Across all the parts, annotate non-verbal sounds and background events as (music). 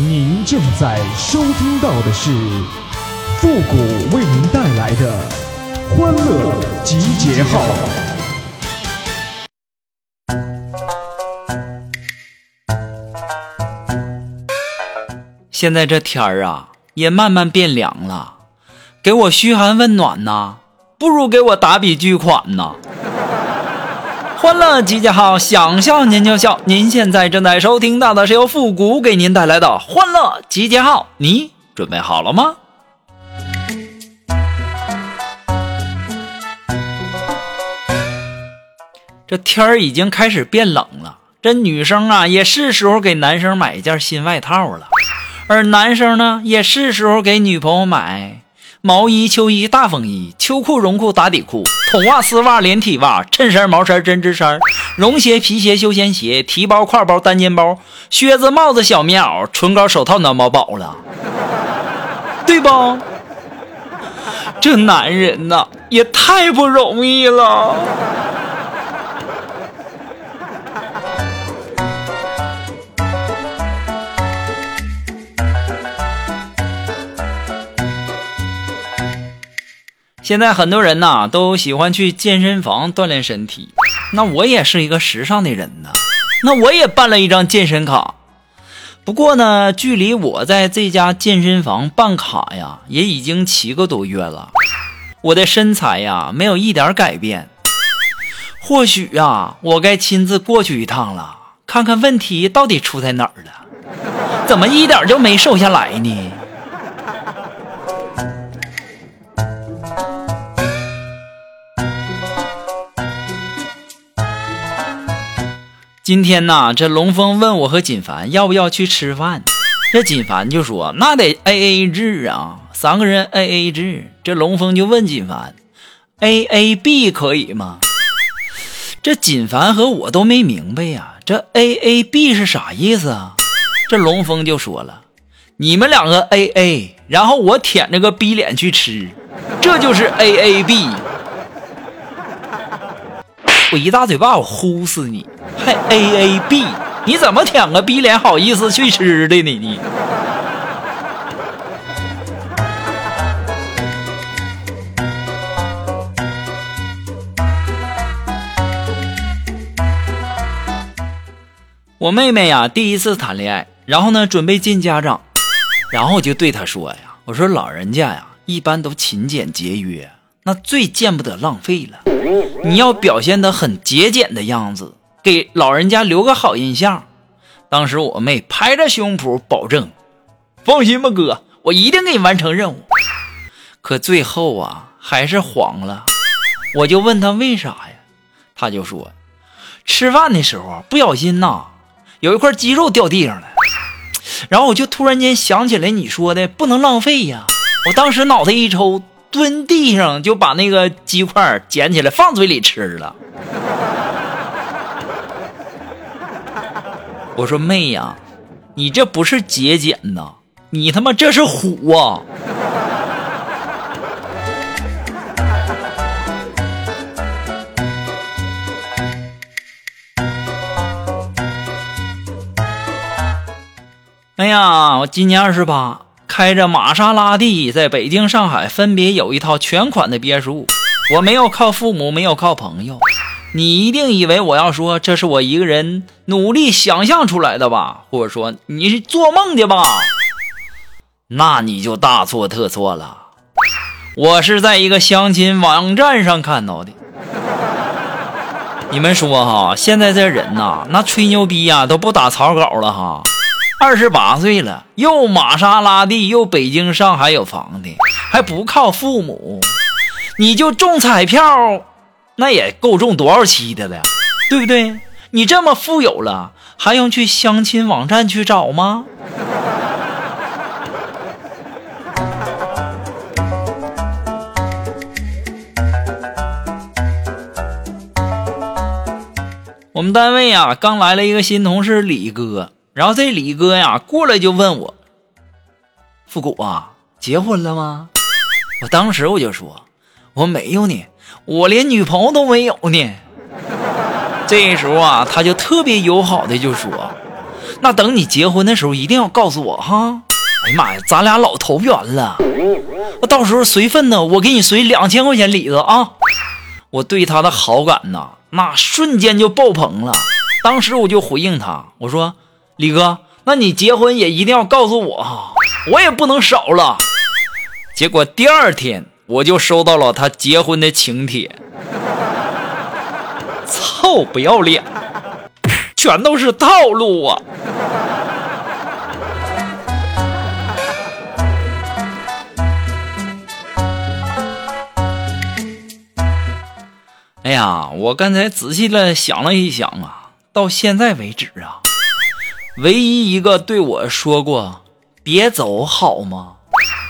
您正在收听到的是复古为您带来的欢乐集结号。现在这天儿啊，也慢慢变凉了，给我嘘寒问暖呐，不如给我打笔巨款呐！欢乐集结号，想笑您就笑。您现在正在收听到的是由复古给您带来的欢乐集结号，你准备好了吗？这天儿已经开始变冷了，这女生啊也是时候给男生买一件新外套了，而男生呢也是时候给女朋友买毛衣、秋衣、大风衣、秋裤、绒裤、打底裤、筒袜、丝袜、连体袜、衬衫、毛衫、针织衫、绒鞋、皮鞋、休闲鞋、提包、挎包、单肩包、靴子、帽子、小棉袄、唇膏、手套、暖宝宝了，对不？这男人呐也太不容易了。现在很多人呐都喜欢去健身房锻炼身体，那我也是一个时尚的人呢，那我也办了一张健身卡。不过呢，距离我在这家健身房办卡呀，也已经七个多月了，我的身材呀没有一点改变。或许呀，我该亲自过去一趟了，看看问题到底出在哪儿了，怎么一点就没瘦下来呢？今天呐，这龙峰问我和锦凡要不要去吃饭，这锦凡就说那得 A A 制啊，三个人 A A 制。这龙峰就问锦凡，A A B 可以吗？这锦凡和我都没明白呀，这 A A B 是啥意思啊？这龙峰就说了，你们两个 A A，然后我舔着个逼脸去吃，这就是 A A B。我一大嘴巴，我呼死你！还 A A B，你怎么舔个逼脸好意思去吃的呢？你？我妹妹呀，第一次谈恋爱，然后呢，准备见家长，然后就对她说呀：“我说老人家呀，一般都勤俭节约。”那最见不得浪费了，你要表现得很节俭的样子，给老人家留个好印象。当时我妹拍着胸脯保证：“放心吧，哥，我一定给你完成任务。”可最后啊，还是黄了。我就问他为啥呀？他就说：“吃饭的时候不小心呐，有一块鸡肉掉地上了。”然后我就突然间想起来你说的不能浪费呀，我当时脑袋一抽。蹲地上就把那个鸡块捡起来放嘴里吃了。我说妹呀，你这不是节俭呐，你他妈这是虎啊！哎呀，我今年二十八。开着玛莎拉蒂，在北京、上海分别有一套全款的别墅。我没有靠父母，没有靠朋友。你一定以为我要说这是我一个人努力想象出来的吧？或者说你是做梦的吧？那你就大错特错了。我是在一个相亲网站上看到的。你们说哈，现在这人呐，那吹牛逼呀都不打草稿了哈。二十八岁了，又玛莎拉蒂，又北京、上海有房的，还不靠父母，你就中彩票，那也够中多少期的了，对不对？你这么富有了，还用去相亲网站去找吗？我们单位呀，刚来了一个新同事李哥。然后这李哥呀过来就问我：“复古啊，结婚了吗？”我当时我就说：“我没有呢，我连女朋友都没有呢。”这时候啊，他就特别友好的就说：“那等你结婚的时候一定要告诉我哈。哎呀妈呀，咱俩老投缘了，那到时候随份呢，我给你随两千块钱礼子啊。我对他的好感呐，那瞬间就爆棚了。当时我就回应他，我说：“李哥，那你结婚也一定要告诉我哈，我也不能少了。”结果第二天我就收到了他结婚的请帖。(laughs) 操，不要脸，全都是套路啊！哎呀，我刚才仔细的想了一想啊，到现在为止啊，唯一一个对我说过“别走好吗”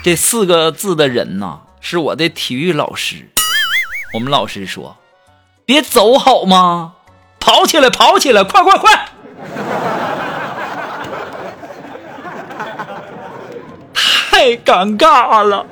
这四个字的人呐，是我的体育老师。我们老师说：“别走好吗？跑起来，跑起来，快快快！” (laughs) 太尴尬了。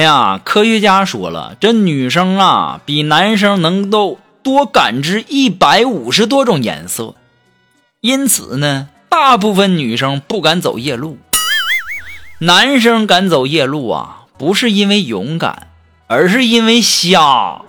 哎呀，科学家说了，这女生啊比男生能够多感知一百五十多种颜色，因此呢，大部分女生不敢走夜路。男生敢走夜路啊，不是因为勇敢，而是因为瞎。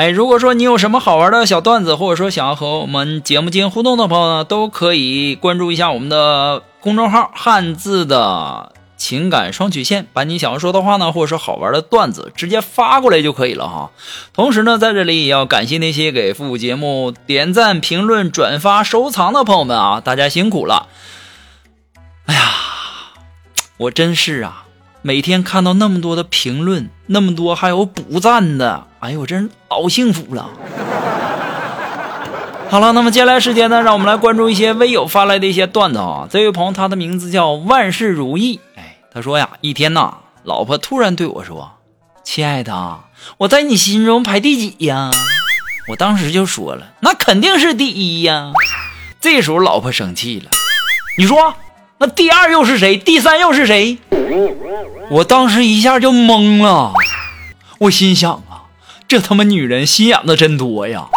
哎，如果说你有什么好玩的小段子，或者说想要和我们节目进行互动的朋友呢，都可以关注一下我们的公众号“汉字的情感双曲线”，把你想要说的话呢，或者说好玩的段子直接发过来就可以了哈。同时呢，在这里也要感谢那些给复古节目点赞、评论、转发、收藏的朋友们啊，大家辛苦了。哎呀，我真是啊。每天看到那么多的评论，那么多还有补赞的，哎呦，我真是老幸福了。(laughs) 好了，那么接下来时间呢，让我们来关注一些微友发来的一些段子啊。这位朋友，他的名字叫万事如意。哎，他说呀，一天呐，老婆突然对我说：“亲爱的啊，我在你心中排第几呀？”我当时就说了：“那肯定是第一呀。”这时候老婆生气了，你说。那第二又是谁？第三又是谁？我当时一下就懵了，我心想啊，这他妈女人心眼子真多呀！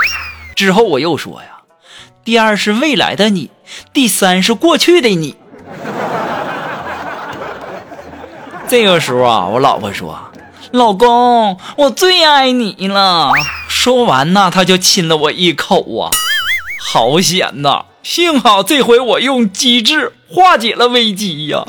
之后我又说呀，第二是未来的你，第三是过去的你。这个时候啊，我老婆说：“老公，我最爱你了。”说完呢，他就亲了我一口啊，好险呐！幸好这回我用机智化解了危机呀！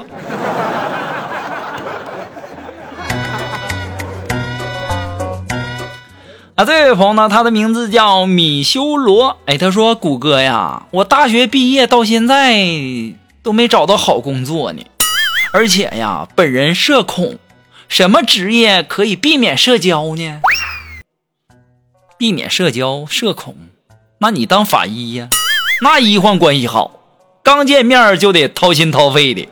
啊，这位朋友呢，他的名字叫米修罗。哎，他说：“谷歌呀，我大学毕业到现在都没找到好工作呢，而且呀，本人社恐，什么职业可以避免社交呢？避免社交，社恐，那你当法医呀？”那医患关系好，刚见面就得掏心掏肺的。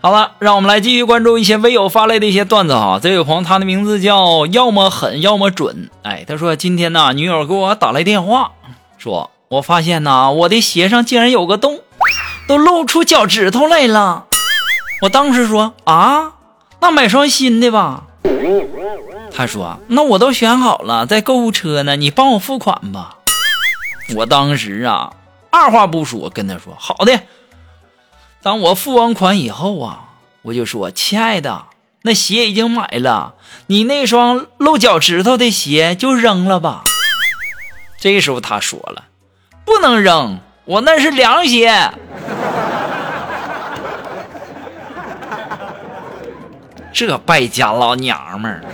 好了，让我们来继续关注一些微友发来的一些段子哈。这位朋友，他的名字叫要么狠要么准。哎，他说今天呢，女友给我打来电话，说我发现呢，我的鞋上竟然有个洞，都露出脚趾头来了。我当时说啊，那买双新的吧。他说：“那我都选好了，在购物车呢，你帮我付款吧。”我当时啊，二话不说跟他说：“好的。”当我付完款以后啊，我就说：“亲爱的，那鞋已经买了，你那双露脚趾头的鞋就扔了吧。”这时候他说了：“不能扔，我那是凉鞋。”这败家老娘们儿，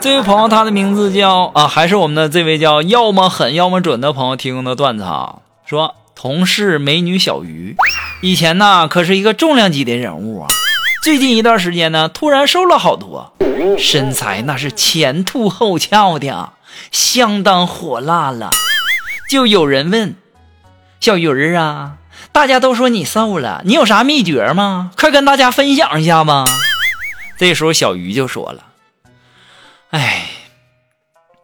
这位朋友，他的名字叫啊，还是我们的这位叫要么狠要么准的朋友提供的段子啊，说同事美女小鱼，以前呢可是一个重量级的人物啊，最近一段时间呢突然瘦了好多，身材那是前凸后翘的，相当火辣了，就有人问小鱼儿啊。大家都说你瘦了，你有啥秘诀吗？快跟大家分享一下吧。这时候小鱼就说了：“哎，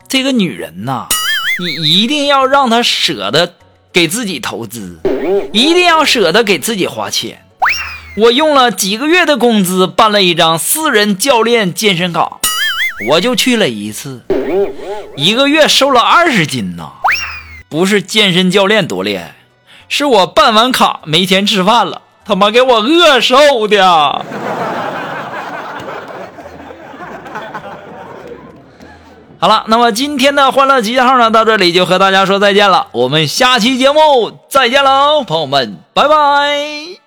这个女人呐，你一定要让她舍得给自己投资，一定要舍得给自己花钱。我用了几个月的工资办了一张私人教练健身卡，我就去了一次，一个月瘦了二十斤呐。不是健身教练多厉害。”是我办完卡没钱吃饭了，他妈给我饿瘦的。好了，那么今天的欢乐集结号呢，到这里就和大家说再见了。我们下期节目再见喽，朋友们，拜拜。